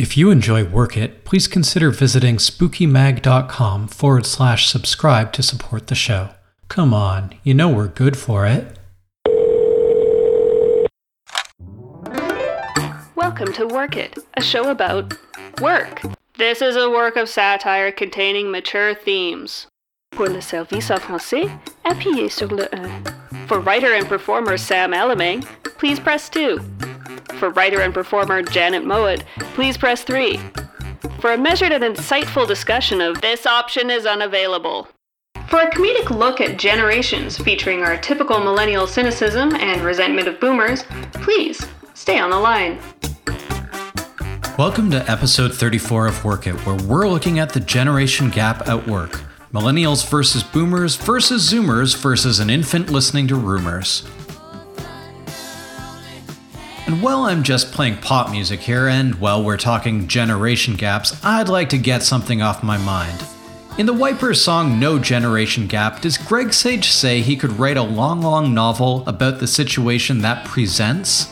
If you enjoy Work It, please consider visiting spookymag.com forward slash subscribe to support the show. Come on, you know we're good for it. Welcome to Work It, a show about work. This is a work of satire containing mature themes. Pour le service en français, appuyez sur le 1. For writer and performer Sam Alamang, please press 2. For writer and performer Janet Mowat, please press 3. For a measured and insightful discussion of this option is unavailable. For a comedic look at generations featuring our typical millennial cynicism and resentment of boomers, please stay on the line. Welcome to episode 34 of Work It, where we're looking at the generation gap at work. Millennials versus boomers versus zoomers versus an infant listening to rumors. And while I'm just playing pop music here, and while we're talking generation gaps, I'd like to get something off my mind. In the Wipers song No Generation Gap, does Greg Sage say he could write a long, long novel about the situation that presents?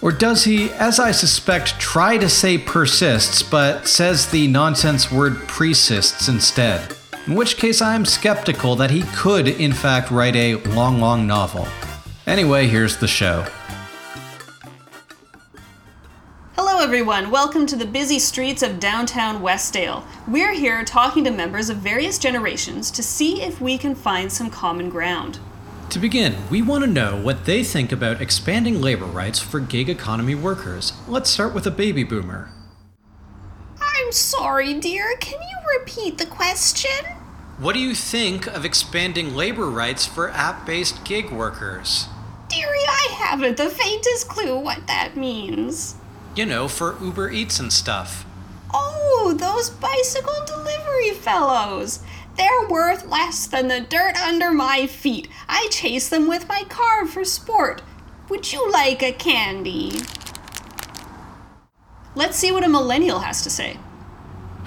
Or does he, as I suspect, try to say persists, but says the nonsense word persists instead? In which case, I'm skeptical that he could, in fact, write a long, long novel. Anyway, here's the show. Hello, everyone. Welcome to the busy streets of downtown Westdale. We're here talking to members of various generations to see if we can find some common ground. To begin, we want to know what they think about expanding labor rights for gig economy workers. Let's start with a baby boomer. I'm sorry, dear. Can you repeat the question? What do you think of expanding labor rights for app based gig workers? Dearie, I haven't the faintest clue what that means. You know, for Uber Eats and stuff. Oh, those bicycle delivery fellows. They're worth less than the dirt under my feet. I chase them with my car for sport. Would you like a candy? Let's see what a millennial has to say.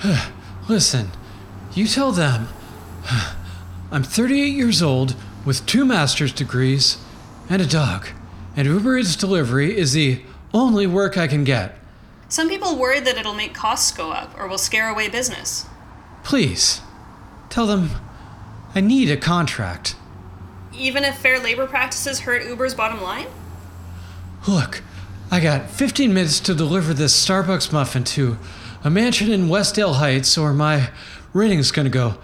Listen, you tell them. I'm 38 years old with two master's degrees and a dog, and Uber Eats delivery is the only work I can get. Some people worry that it'll make costs go up or will scare away business. Please, tell them I need a contract. Even if fair labor practices hurt Uber's bottom line? Look, I got 15 minutes to deliver this Starbucks muffin to a mansion in Westdale Heights, or my rating's gonna go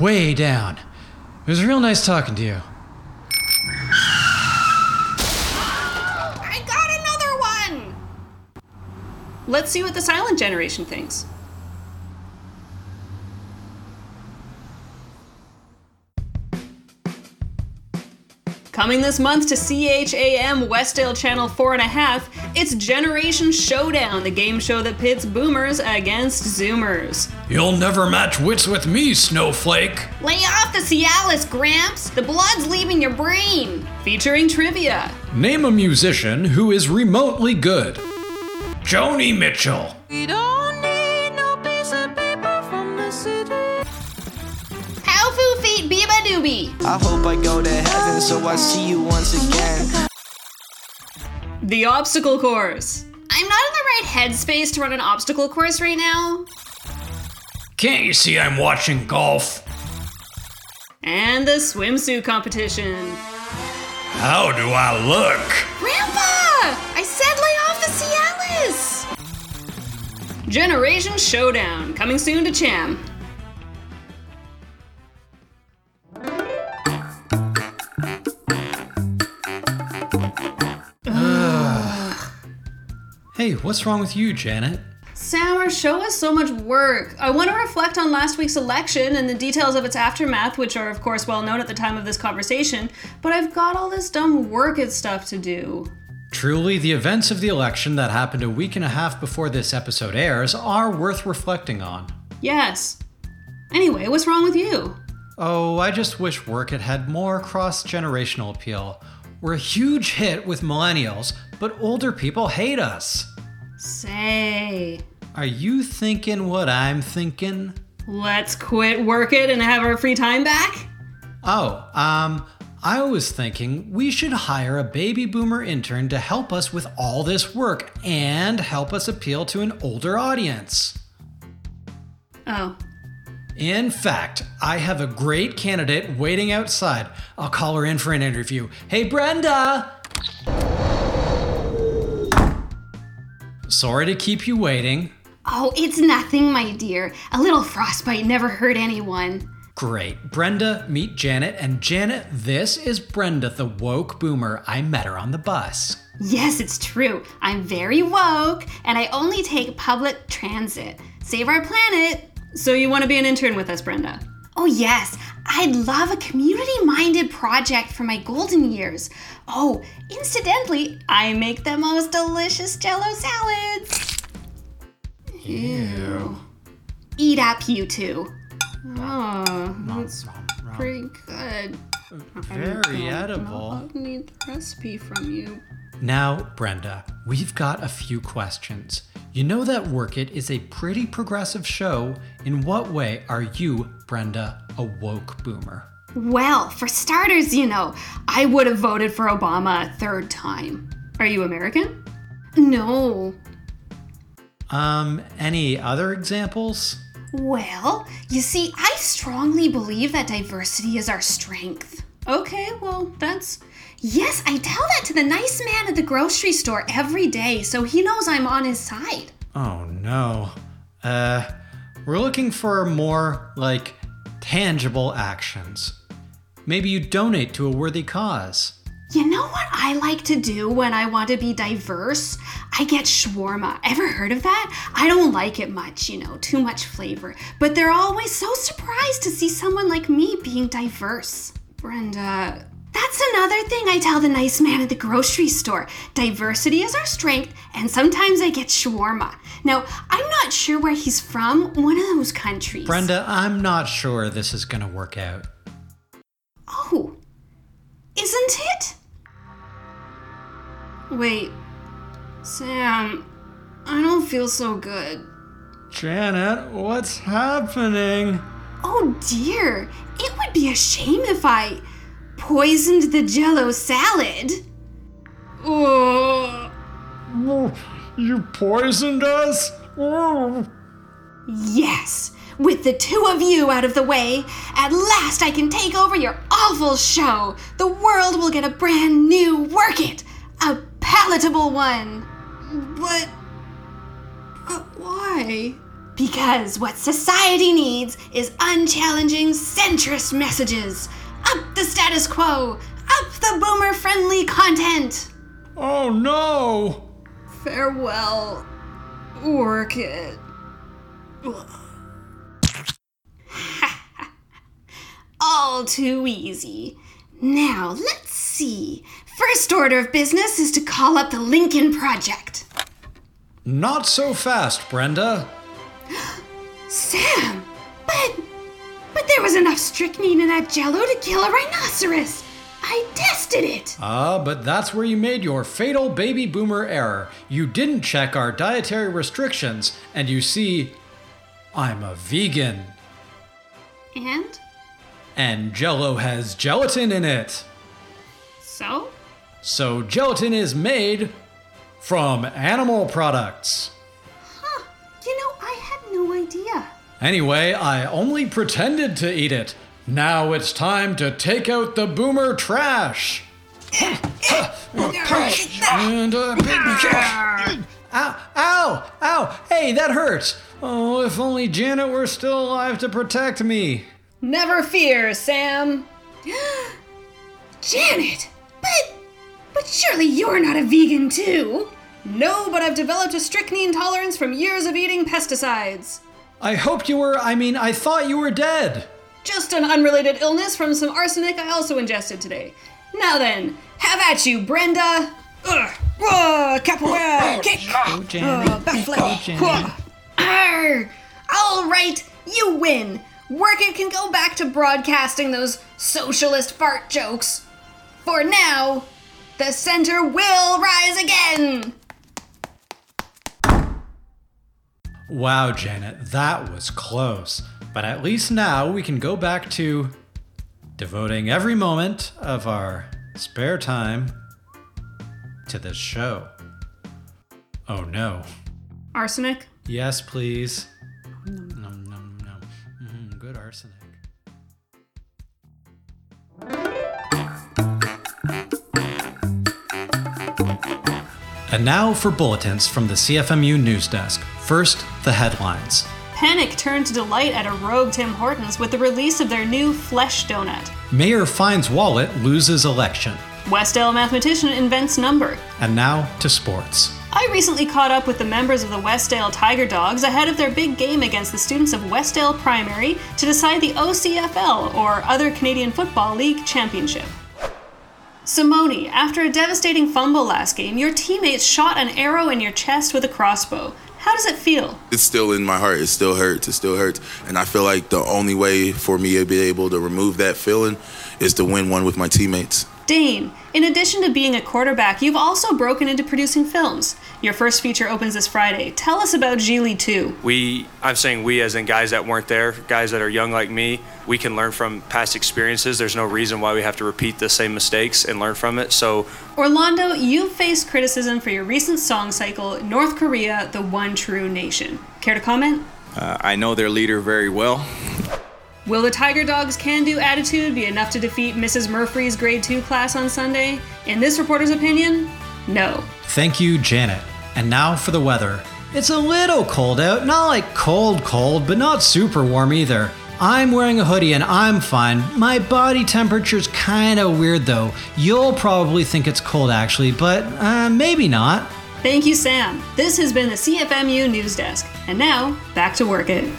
way down. It was real nice talking to you. I got another one! Let's see what the silent generation thinks. Coming this month to CHAM Westdale Channel 4.5, it's Generation Showdown, the game show that pits boomers against zoomers. You'll never match wits with me, Snowflake. Lay off the Cialis, Gramps. The blood's leaving your brain. Featuring trivia. Name a musician who is remotely good. Joni Mitchell. I hope I go to heaven so I see you once again. The Obstacle Course. I'm not in the right headspace to run an obstacle course right now. Can't you see I'm watching golf? And the Swimsuit Competition. How do I look? Grandpa! I said lay off the Cialis. Generation Showdown, coming soon to Cham. Hey, what's wrong with you, Janet? Sam, our show has so much work. I want to reflect on last week's election and the details of its aftermath, which are, of course, well known at the time of this conversation, but I've got all this dumb work it stuff to do. Truly, the events of the election that happened a week and a half before this episode airs are worth reflecting on. Yes. Anyway, what's wrong with you? Oh, I just wish Work It had more cross generational appeal. We're a huge hit with millennials, but older people hate us. Say, Are you thinking what I'm thinking? let's quit work it and have our free time back? Oh, um, I was thinking we should hire a baby boomer intern to help us with all this work and help us appeal to an older audience. Oh, In fact, I have a great candidate waiting outside. I'll call her in for an interview. Hey, Brenda! Sorry to keep you waiting. oh, it's nothing, my dear. A little frostbite never hurt anyone. Great. Brenda, meet Janet. And Janet, this is Brenda, the woke boomer. I met her on the bus. Yes, it's true. I'm very woke, and I only take public transit. Save our planet. So you want to be an intern with us, Brenda? Oh, yes. I'd love a community minded project for my golden years. Oh, incidentally, I make the most delicious jello salads. Ew. Eat up, you two. Oh, that's pretty good. Very edible. I need the recipe from you. Now, Brenda, we've got a few questions. You know that Work It is a pretty progressive show. In what way are you, Brenda, a woke boomer? Well, for starters, you know, I would have voted for Obama a third time. Are you American? No. Um, any other examples? Well, you see, I strongly believe that diversity is our strength. Okay, well, that's. Yes, I tell that to the nice man at the grocery store every day, so he knows I'm on his side. Oh no. Uh, we're looking for more, like, tangible actions. Maybe you donate to a worthy cause. You know what I like to do when I want to be diverse? I get shawarma. Ever heard of that? I don't like it much, you know, too much flavor. But they're always so surprised to see someone like me being diverse. Brenda, uh, that's another thing I tell the nice man at the grocery store. Diversity is our strength, and sometimes I get shawarma. Now, I'm not sure where he's from, one of those countries. Brenda, I'm not sure this is gonna work out. Oh, isn't it? Wait, Sam, I don't feel so good. Janet, what's happening? Oh dear, it would be a shame if I poisoned the jello salad. Oh, You poisoned us? yes. With the two of you out of the way, at last I can take over your awful show. The world will get a brand new Work It, a palatable one. But. But why? Because what society needs is unchallenging centrist messages. Up the status quo! Up the boomer friendly content! Oh no! Farewell, Work It. All too easy. Now, let's see. First order of business is to call up the Lincoln Project. Not so fast, Brenda. Sam, but but there was enough strychnine in that jello to kill a rhinoceros. I tested it. Ah, but that's where you made your fatal baby boomer error. You didn't check our dietary restrictions, and you see, I'm a vegan. And And Jello has gelatin in it. so? So gelatin is made from animal products. Anyway, I only pretended to eat it. Now it's time to take out the boomer trash. And a big Ow, ow, ow, hey, that hurts. Oh, if only Janet were still alive to protect me. Never fear, Sam. Janet, but but surely you're not a vegan too. No, but I've developed a strychnine tolerance from years of eating pesticides. I hoped you were, I mean, I thought you were dead. Just an unrelated illness from some arsenic I also ingested today. Now then, have at you, Brenda. Ugh. Whoa, capoeira, kick. Go, Janet. Uh, backflip. Janet. Uh, arr! All right, you win. Work it can go back to broadcasting those socialist fart jokes. For now, the center will rise again. Wow, Janet, that was close. But at least now we can go back to devoting every moment of our spare time to this show. Oh no. Arsenic? Yes, please. Nom, nom, nom. Mm, good arsenic. And now for bulletins from the CFMU news desk. First, the headlines. Panic turned to delight at a rogue Tim Hortons with the release of their new Flesh Donut. Mayor finds wallet loses election. Westdale mathematician invents number. And now to sports. I recently caught up with the members of the Westdale Tiger Dogs ahead of their big game against the students of Westdale Primary to decide the OCFL, or Other Canadian Football League, Championship. Simone, after a devastating fumble last game, your teammates shot an arrow in your chest with a crossbow. How does it feel? It's still in my heart. It still hurts. It still hurts. And I feel like the only way for me to be able to remove that feeling is to win one with my teammates. Dane, in addition to being a quarterback, you've also broken into producing films. Your first feature opens this Friday. Tell us about Geely 2. we i'm saying we as in guys that weren't there guys that are young like me we can learn from past experiences there's no reason why we have to repeat the same mistakes and learn from it so Orlando, you've faced criticism for your recent song cycle, North Korea, the One True Nation. Care to comment? Uh, I know their leader very well. Will the Tiger Dogs' can do attitude be enough to defeat Mrs. Murphy's grade 2 class on Sunday? In this reporter's opinion, no. Thank you, Janet. And now for the weather. It's a little cold out, not like cold, cold, but not super warm either. I'm wearing a hoodie and I'm fine. My body temperature's kinda weird though. You'll probably think it's cold actually, but uh, maybe not. Thank you, Sam. This has been the CFMU News Desk. And now, back to work it.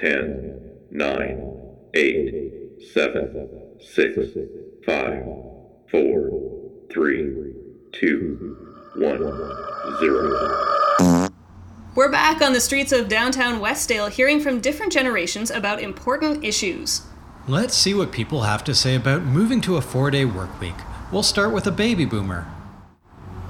10, 9, 8, 7, 6, 5, 4, 3, 2, 1, 0. We're back on the streets of downtown Westdale hearing from different generations about important issues. Let's see what people have to say about moving to a four day work week. We'll start with a baby boomer.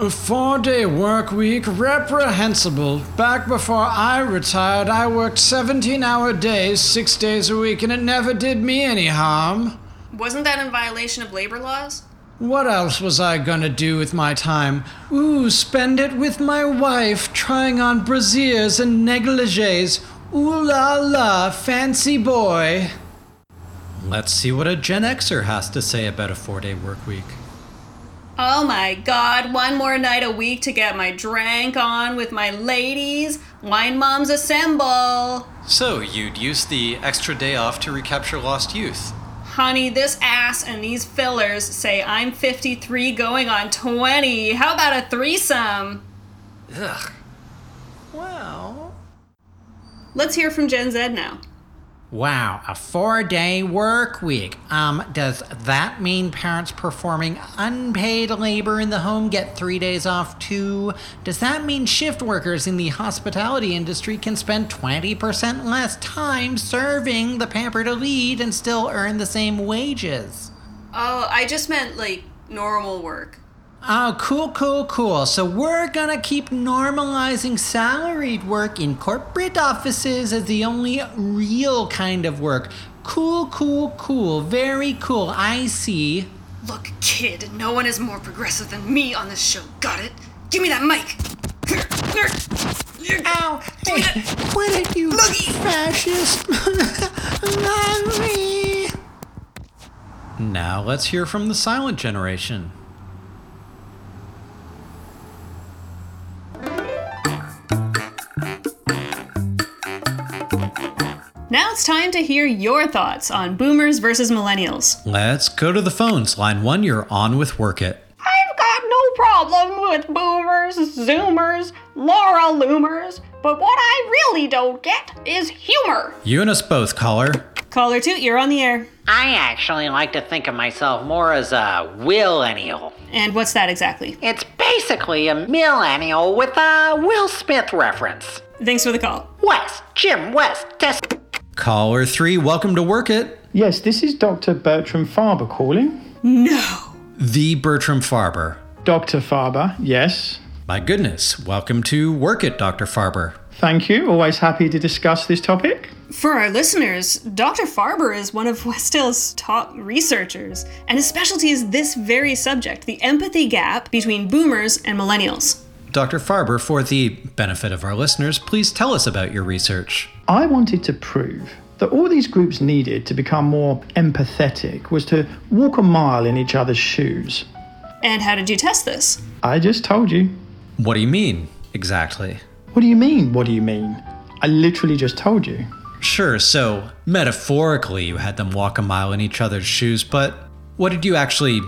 A four day work week? Reprehensible. Back before I retired, I worked 17 hour days, six days a week, and it never did me any harm. Wasn't that in violation of labor laws? What else was I gonna do with my time? Ooh, spend it with my wife, trying on brasiers and negligees. Ooh la la, fancy boy. Let's see what a Gen Xer has to say about a four day work week. Oh my god, one more night a week to get my drank on with my ladies. Wine moms assemble. So, you'd use the extra day off to recapture lost youth? Honey, this ass and these fillers say I'm 53 going on 20. How about a threesome? Ugh. Well. Let's hear from Gen Z now. Wow, a four day work week. Um, does that mean parents performing unpaid labor in the home get three days off too? Does that mean shift workers in the hospitality industry can spend 20% less time serving the pampered elite and still earn the same wages? Oh, I just meant like normal work. Oh, cool, cool, cool. So we're gonna keep normalizing salaried work in corporate offices as the only real kind of work. Cool, cool, cool. Very cool. I see. Look, kid, no one is more progressive than me on this show. Got it? Give me that mic. Ow! Hey, what are you, fascist? Mommy! Now let's hear from the silent generation. Now it's time to hear your thoughts on boomers versus millennials. Let's go to the phones. Line one, you're on with Work It. I've got no problem with boomers, zoomers, Laura Loomers, but what I really don't get is humor. You and us both, caller. Caller 2, you're on the air. I actually like to think of myself more as a millennial. And what's that exactly? It's basically a millennial with a Will Smith reference. Thanks for the call. West, Jim West, test. Caller three, welcome to Work It. Yes, this is Dr. Bertram Farber calling. No. The Bertram Farber. Dr. Farber, yes. My goodness, welcome to Work It, Dr. Farber. Thank you. Always happy to discuss this topic. For our listeners, Dr. Farber is one of Westdale's top researchers, and his specialty is this very subject the empathy gap between boomers and millennials. Dr. Farber, for the benefit of our listeners, please tell us about your research. I wanted to prove that all these groups needed to become more empathetic was to walk a mile in each other's shoes. And how did you test this? I just told you. What do you mean, exactly? What do you mean? What do you mean? I literally just told you. Sure, so metaphorically you had them walk a mile in each other's shoes, but what did you actually,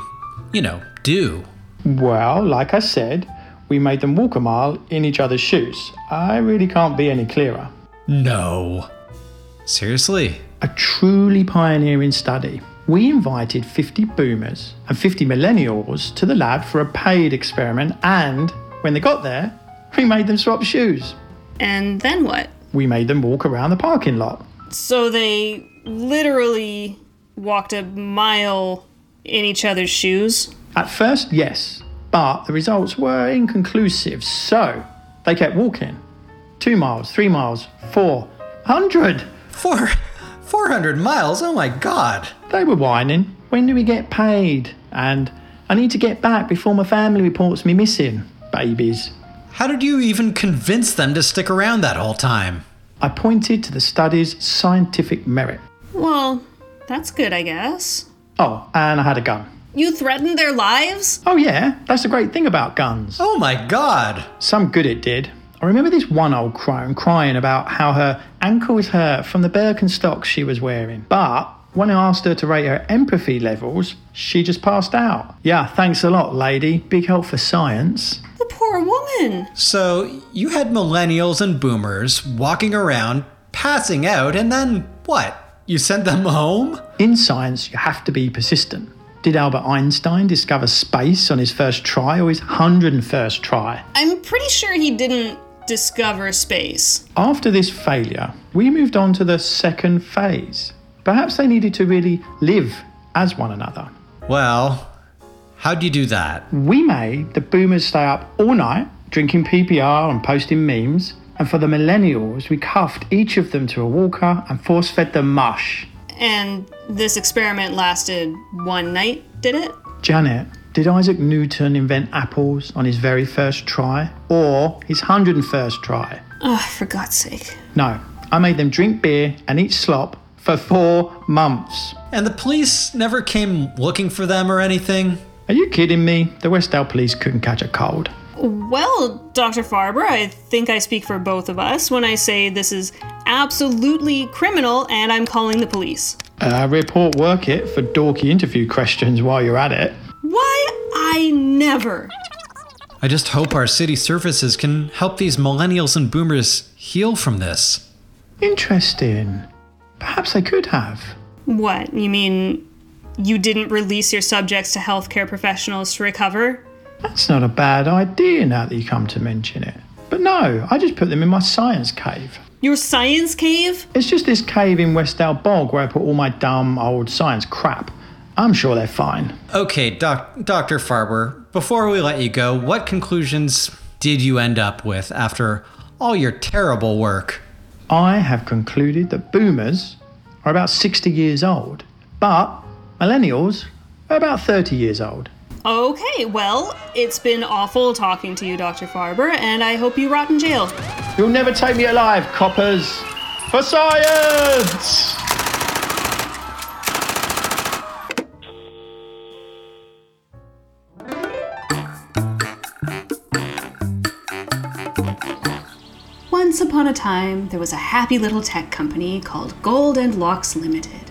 you know, do? Well, like I said, we made them walk a mile in each other's shoes. I really can't be any clearer. No. Seriously? A truly pioneering study. We invited 50 boomers and 50 millennials to the lab for a paid experiment, and when they got there, we made them swap shoes. And then what? We made them walk around the parking lot. So they literally walked a mile in each other's shoes? At first, yes, but the results were inconclusive, so they kept walking. Two miles, three miles, four, hundred. Four, 400 miles? Oh my god. They were whining. When do we get paid? And I need to get back before my family reports me missing. Babies. How did you even convince them to stick around that whole time? I pointed to the study's scientific merit. Well, that's good, I guess. Oh, and I had a gun. You threatened their lives? Oh, yeah, that's the great thing about guns. Oh my god. Some good it did. I remember this one old crone crying about how her ankle was hurt from the Birkenstocks she was wearing. But when I asked her to rate her empathy levels, she just passed out. Yeah, thanks a lot, lady. Big help for science. The poor woman. So you had millennials and boomers walking around, passing out, and then what? You sent them home? In science, you have to be persistent. Did Albert Einstein discover space on his first try or his 101st try? I'm pretty sure he didn't discover space. After this failure, we moved on to the second phase. Perhaps they needed to really live as one another. Well, how do you do that? We made the boomers stay up all night drinking PBR and posting memes. And for the millennials, we cuffed each of them to a walker and force fed them mush. And this experiment lasted one night, did it? Janet, did Isaac Newton invent apples on his very first try or his 101st try? Oh, for God's sake. No, I made them drink beer and eat slop for four months. And the police never came looking for them or anything? Are you kidding me? The Westdale police couldn't catch a cold. Well, Dr. Farber, I think I speak for both of us when I say this is absolutely criminal and I'm calling the police. Uh, report work it for dorky interview questions while you're at it. Why? I never. I just hope our city services can help these millennials and boomers heal from this. Interesting. Perhaps I could have. What? You mean you didn't release your subjects to healthcare professionals to recover? That's not a bad idea now that you come to mention it. But no, I just put them in my science cave. Your science cave? It's just this cave in Westdale Bog where I put all my dumb old science crap. I'm sure they're fine. Okay, doc- Dr. Farber, before we let you go, what conclusions did you end up with after all your terrible work? I have concluded that boomers are about 60 years old, but millennials are about 30 years old. Okay, well, it's been awful talking to you, Dr. Farber, and I hope you rot in jail. You'll never take me alive, coppers! For science! Once upon a time, there was a happy little tech company called Gold and Locks Limited.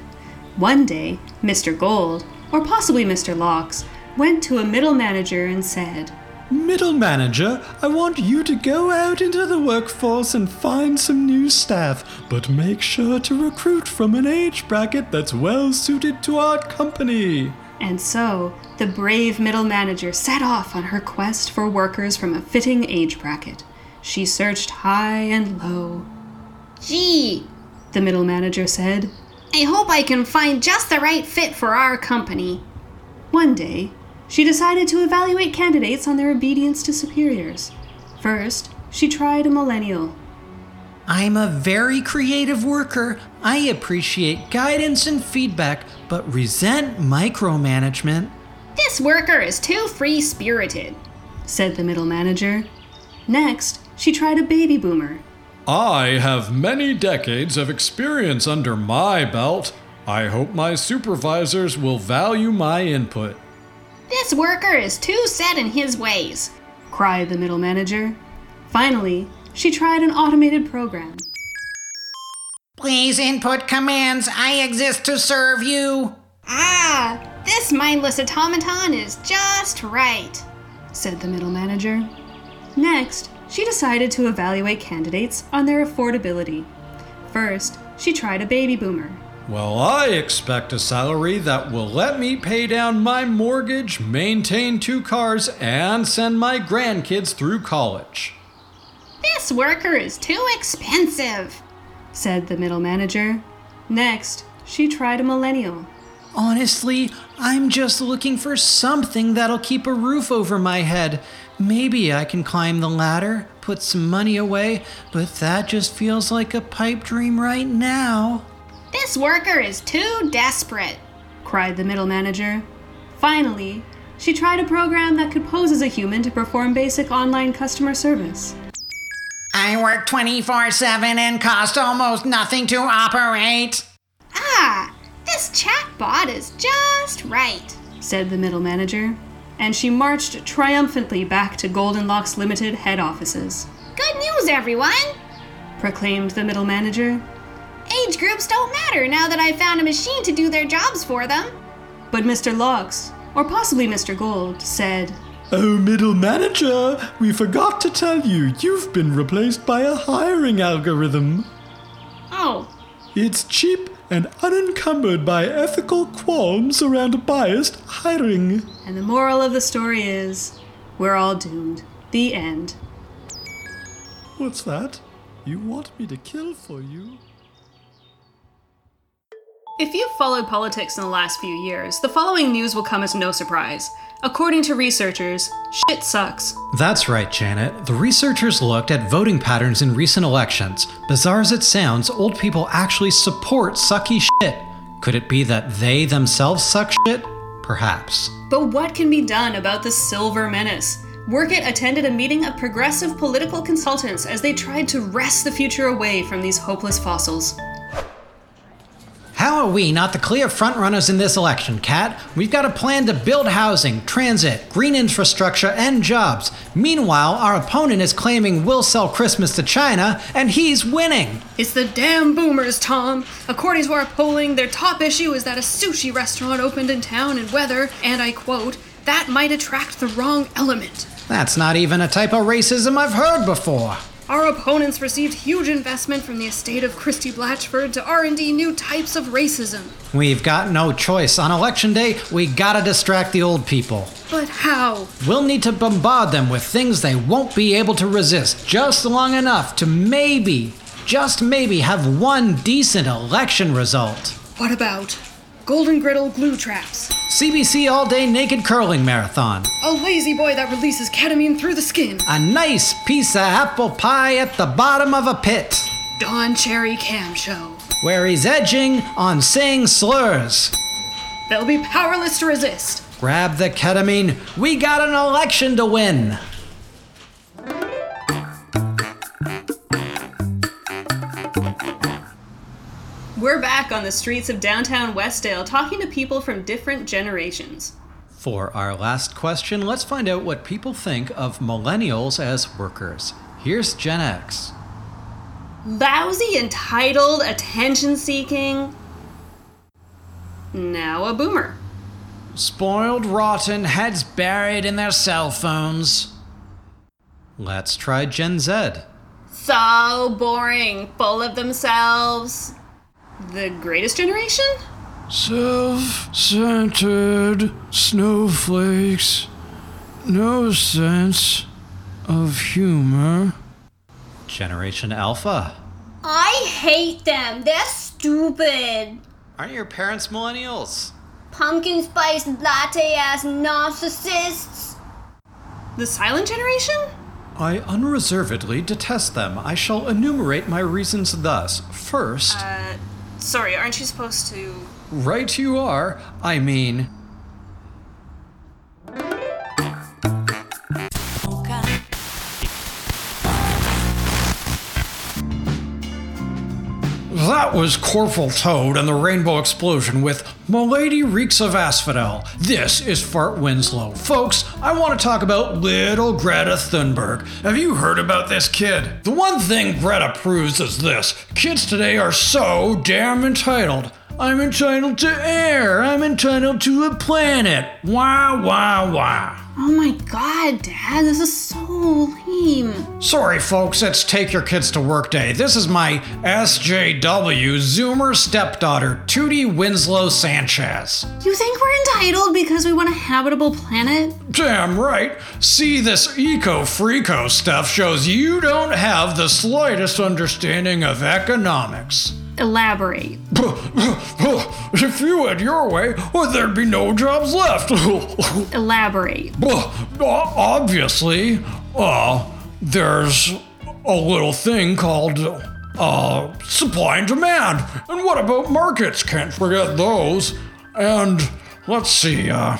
One day, Mr. Gold, or possibly Mr. Locks, went to a middle manager and said, Middle manager, I want you to go out into the workforce and find some new staff, but make sure to recruit from an age bracket that's well suited to our company. And so, the brave middle manager set off on her quest for workers from a fitting age bracket. She searched high and low. Gee, The middle manager said, I hope I can find just the right fit for our company. One day, she decided to evaluate candidates on their obedience to superiors. First, she tried a millennial. I'm a very creative worker. I appreciate guidance and feedback, but resent micromanagement. This worker is too free spirited, said the middle manager. Next, she tried a baby boomer. I have many decades of experience under my belt. I hope my supervisors will value my input. This worker is too set in his ways, cried the middle manager. Finally, she tried an automated program. Please input commands. I exist to serve you. Ah, this mindless automaton is just right, said the middle manager. Next, she decided to evaluate candidates on their affordability. First, she tried a baby boomer. Well, I expect a salary that will let me pay down my mortgage, maintain two cars, and send my grandkids through college. This worker is too expensive, said the middle manager. Next, she tried a millennial. Honestly, I'm just looking for something that'll keep a roof over my head. Maybe I can climb the ladder, put some money away, but that just feels like a pipe dream right now. This worker is too desperate, cried the middle manager. Finally, she tried a program that could pose as a human to perform basic online customer service. I work 24 7 and cost almost nothing to operate. Ah, this chatbot is just right, said the middle manager, and she marched triumphantly back to Gold and Locks Limited head offices. Good news, everyone, proclaimed the middle manager. Age groups don't matter now that I've found a machine to do their jobs for them. But Mr. Locks, or possibly Mr. Gold, said, Oh, middle manager, we forgot to tell you, you've been replaced by a hiring algorithm. Oh. It's cheap and unencumbered by ethical qualms around biased hiring. And the moral of the story is we're all doomed. The end. What's that? You want me to kill for you? If you've followed politics in the last few years, the following news will come as no surprise. According to researchers, shit sucks. That's right, Janet. The researchers looked at voting patterns in recent elections. Bizarre as it sounds, old people actually support sucky shit. Could it be that they themselves suck shit? Perhaps. But what can be done about the silver menace? Work It attended a meeting of progressive political consultants as they tried to wrest the future away from these hopeless fossils. How are we not the clear frontrunners in this election, Kat? We've got a plan to build housing, transit, green infrastructure, and jobs. Meanwhile, our opponent is claiming we'll sell Christmas to China, and he's winning. It's the damn boomers, Tom. According to our polling, their top issue is that a sushi restaurant opened in town and whether, and I quote, that might attract the wrong element. That's not even a type of racism I've heard before. Our opponents received huge investment from the estate of Christie Blatchford to R&D new types of racism. We've got no choice. On election day, we gotta distract the old people. But how? We'll need to bombard them with things they won't be able to resist just long enough to maybe, just maybe, have one decent election result. What about golden griddle glue traps? CBC all day naked curling marathon. A La-Z-Boy that releases ketamine through the skin. A nice piece of apple pie at the bottom of a pit. Don Cherry Cam Show. Where he's edging on saying slurs. They'll be powerless to resist. Grab the ketamine. We got an election to win. We're back on the streets of downtown Westdale talking to people from different generations. For our last question, let's find out what people think of millennials as workers. Here's Gen X. Lousy, entitled, attention seeking. Now a boomer. Spoiled, rotten, heads buried in their cell phones. Let's try Gen Z. So boring, full of themselves. The greatest generation? Self centered snowflakes. No sense of humor. Generation Alpha. I hate them. They're stupid. Aren't your parents millennials? Pumpkin spice latte ass narcissists. The silent generation? I unreservedly detest them. I shall enumerate my reasons thus. First, Uh, sorry, aren't you supposed to. right you are. I mean, Was Corporal Toad and the Rainbow Explosion with Milady Reeks of Asphodel. This is Fart Winslow. Folks, I want to talk about little Greta Thunberg. Have you heard about this kid? The one thing Greta proves is this kids today are so damn entitled. I'm entitled to air. I'm entitled to a planet. Wow, wow, wah. Oh my god, Dad, this is so lame. Sorry, folks, it's Take Your Kids to Work Day. This is my SJW Zoomer stepdaughter, Tootie Winslow Sanchez. You think we're entitled because we want a habitable planet? Damn right. See, this eco freako stuff shows you don't have the slightest understanding of economics. Elaborate. If you had your way, well, there'd be no jobs left. Elaborate. Obviously, uh, there's a little thing called uh, supply and demand. And what about markets? Can't forget those. And let's see, uh,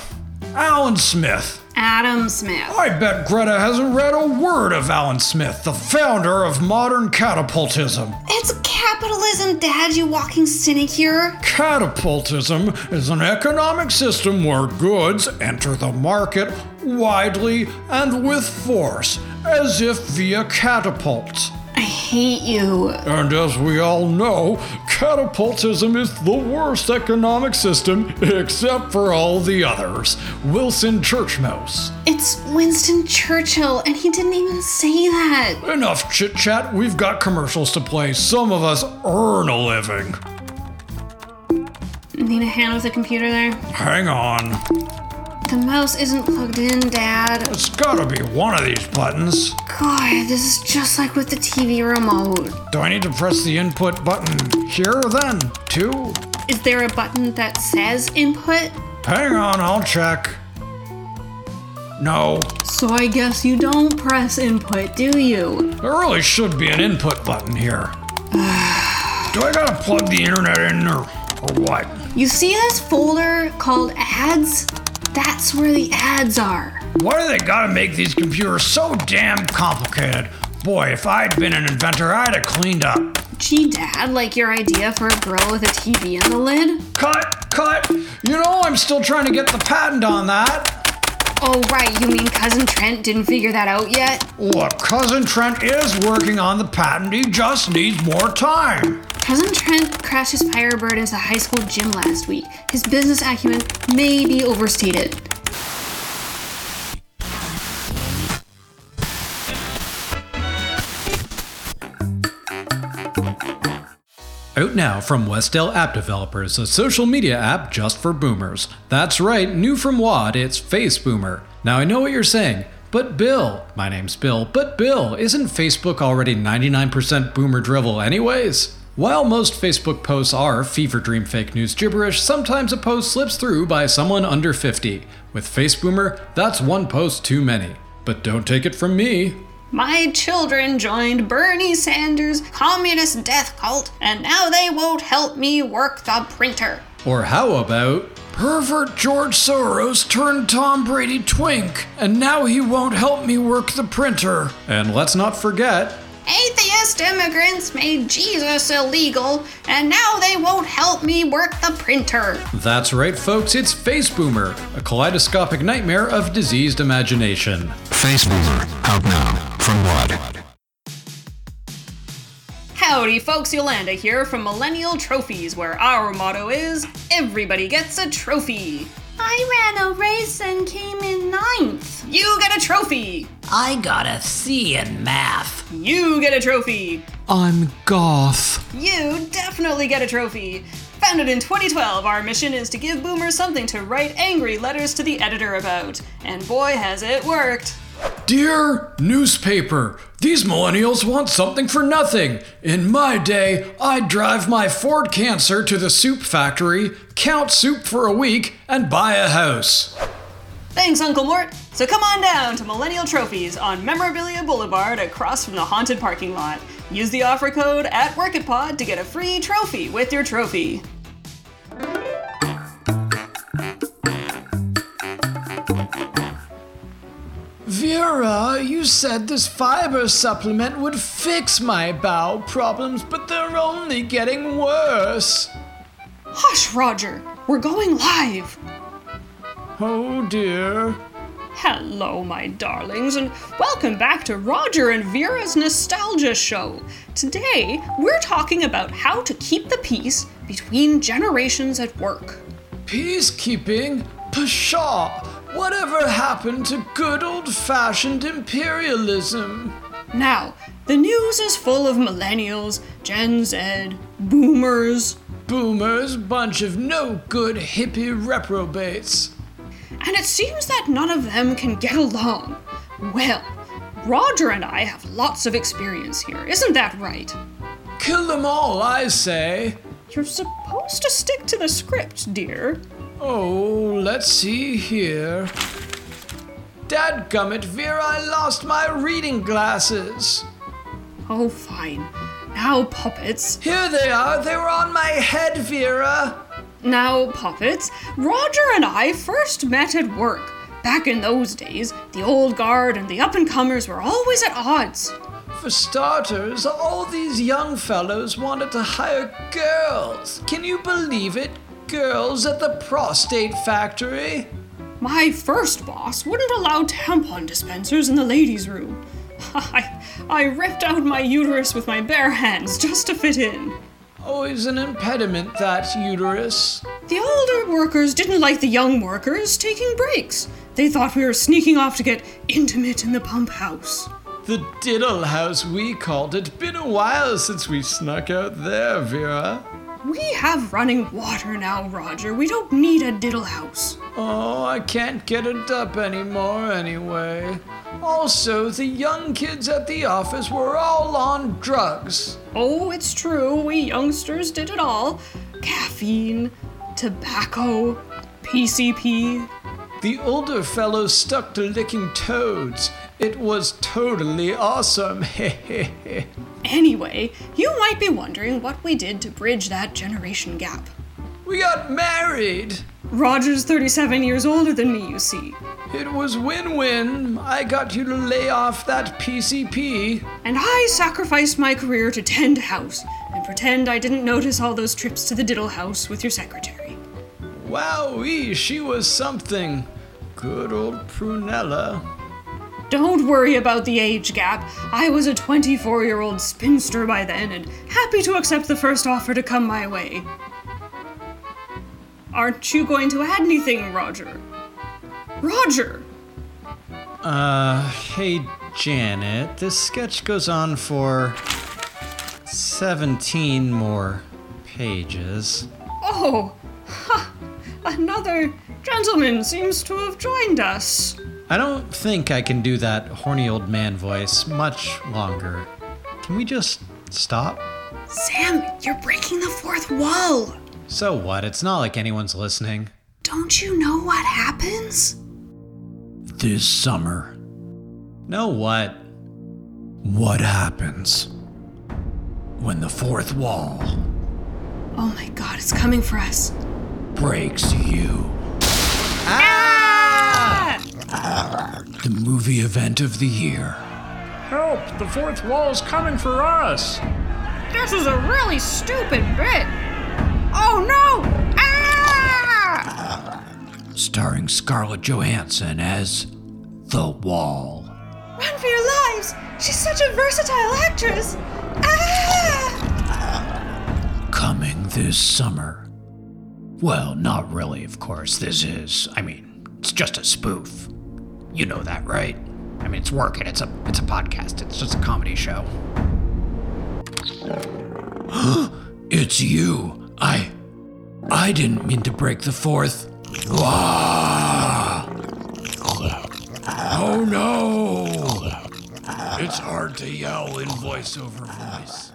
Alan Smith. Adam Smith. I bet Greta hasn't read a word of Alan Smith, the founder of modern catapultism. It's capitalism, Dad, you walking cynic here. Catapultism is an economic system where goods enter the market widely and with force, as if via catapults. I hate you. And as we all know, catapultism is the worst economic system except for all the others. Wilson Churchmouse. It's Winston Churchill, and he didn't even say that. Enough chit chat, we've got commercials to play. Some of us earn a living. Need a hand with the computer there? Hang on. The mouse isn't plugged in, Dad. It's gotta be one of these buttons. God, this is just like with the TV remote. Do I need to press the input button here then, too? Is there a button that says input? Hang on, I'll check. No. So I guess you don't press input, do you? There really should be an input button here. Do I gotta plug the internet in or, or what? You see this folder called ads? That's where the ads are. Why do they gotta make these computers so damn complicated? Boy, if I'd been an inventor, I'd have cleaned up. Gee, Dad, like your idea for a grill with a TV in the lid? Cut, cut! You know I'm still trying to get the patent on that. Oh, right, you mean Cousin Trent didn't figure that out yet? Look, Cousin Trent is working on the patent, he just needs more time. Cousin Trent crashed his Firebird into the high school gym last week. His business acumen may be overstated. Out now from Westdale App Developers, a social media app just for boomers. That's right, new from WAD, it's Face Boomer. Now I know what you're saying, but Bill, my name's Bill, but Bill, isn't Facebook already 99% boomer drivel anyways? While most Facebook posts are fever dream fake news gibberish, sometimes a post slips through by someone under 50. With Face Boomer, that's one post too many. But don't take it from me, My children joined Bernie Sanders' communist death cult, and now they won't help me work the printer. Or how about pervert George Soros turned Tom Brady twink, and now he won't help me work the printer. And let's not forget, Atheist immigrants made Jesus illegal, and now they won't help me work the printer. that's right, folks, it's Face Boomer, a kaleidoscopic nightmare of diseased imagination. Face Boomer, out now from WAD. Howdy, folks, Yolanda here from Millennial Trophies, where our motto is everybody gets a trophy. I ran a race and came in ninth. You get a trophy. I got a C in math. You get a trophy. I'm goth. You definitely get a trophy. Founded in 2012, our mission is to give boomers something to write angry letters to the editor about. And boy, has it worked. Dear newspaper, these millennials want something for nothing. In my day, I'd drive my Ford Cancer to the soup factory, count soup for a week, and buy a house. Thanks, Uncle Mort. So come on down to Millennial Trophies on Memorabilia Boulevard across from the haunted parking lot. Use the offer code at WorkItPod to get a free trophy with your trophy. Vera, you said this fiber supplement would fix my bowel problems, but they're only getting worse. Hush, Roger. We're going live. Oh dear. Hello, my darlings, and welcome back to Roger and Vera's Nostalgia Show. Today, we're talking about how to keep the peace between generations at work. Peacekeeping? Pshaw! Whatever happened to good old fashioned imperialism? Now, the news is full of millennials, Gen Z, boomers. Boomers, bunch of no good hippie reprobates. And it seems that none of them can get along. Well, Roger and I have lots of experience here, isn't that right? Kill them all, I say. You're supposed to stick to the script, dear. Oh, let's see here. Dadgummit, Vera, I lost my reading glasses. Oh, fine. Now, puppets. Here they are. They were on my head, Vera. Now, puppets, Roger and I first met at work. Back in those days, the old guard and the up and comers were always at odds. For starters, all these young fellows wanted to hire girls. Can you believe it? Girls at the prostate factory? My first boss wouldn't allow tampon dispensers in the ladies' room. I, I ripped out my uterus with my bare hands just to fit in. Oh, Always an impediment, that uterus. The older workers didn't like the young workers taking breaks. They thought we were sneaking off to get intimate in the pump house. The diddle house, we called it. Been a while since we snuck out there, Vera. We have running water now, Roger. We don't need a diddle house. Oh, I can't get it up anymore anyway. Also, the young kids at the office were all on drugs. Oh, it's true. We youngsters did it all caffeine, tobacco, PCP. The older fellows stuck to licking toads. It was totally awesome. anyway, you might be wondering what we did to bridge that generation gap. We got married. Roger's 37 years older than me, you see. It was win win. I got you to lay off that PCP. And I sacrificed my career to tend house and pretend I didn't notice all those trips to the diddle house with your secretary. Wowee, she was something. Good old Prunella. Don't worry about the age gap. I was a 24 year old spinster by then and happy to accept the first offer to come my way. Aren't you going to add anything, Roger? Roger! Uh, hey, Janet, this sketch goes on for 17 more pages. Oh, ha! Another gentleman seems to have joined us. I don't think I can do that horny old man voice much longer. Can we just stop? Sam, you're breaking the fourth wall. So what? It's not like anyone's listening. Don't you know what happens? This summer. Know what? What happens when the fourth wall Oh my god, it's coming for us. breaks you? The movie event of the year. Help! The fourth wall's coming for us! This is a really stupid bit. Oh no! Ah! Starring Scarlett Johansson as The Wall. Run for your lives! She's such a versatile actress! Ah! Coming this summer. Well, not really, of course. This is, I mean, it's just a spoof. You know that, right? I mean, it's working. It's a it's a podcast. It's just a comedy show. it's you. I I didn't mean to break the fourth. Ah! Oh no! It's hard to yell in voiceover voice.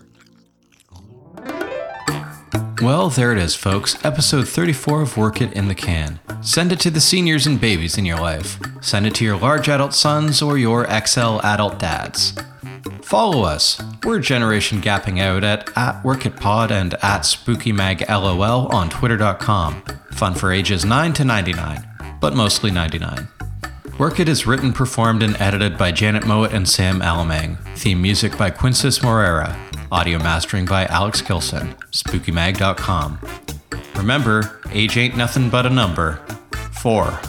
Well, there it is, folks. Episode 34 of Work It in the Can. Send it to the seniors and babies in your life. Send it to your large adult sons or your XL adult dads. Follow us. We're Generation Gapping Out at, at WorkItPod and at SpookyMagLOL on Twitter.com. Fun for ages 9 to 99, but mostly 99. Work It is written, performed, and edited by Janet Mowat and Sam Alamang. Theme music by Quintus Morera. Audio mastering by Alex Kilson. SpookyMag.com. Remember, age ain't nothing but a number. Four.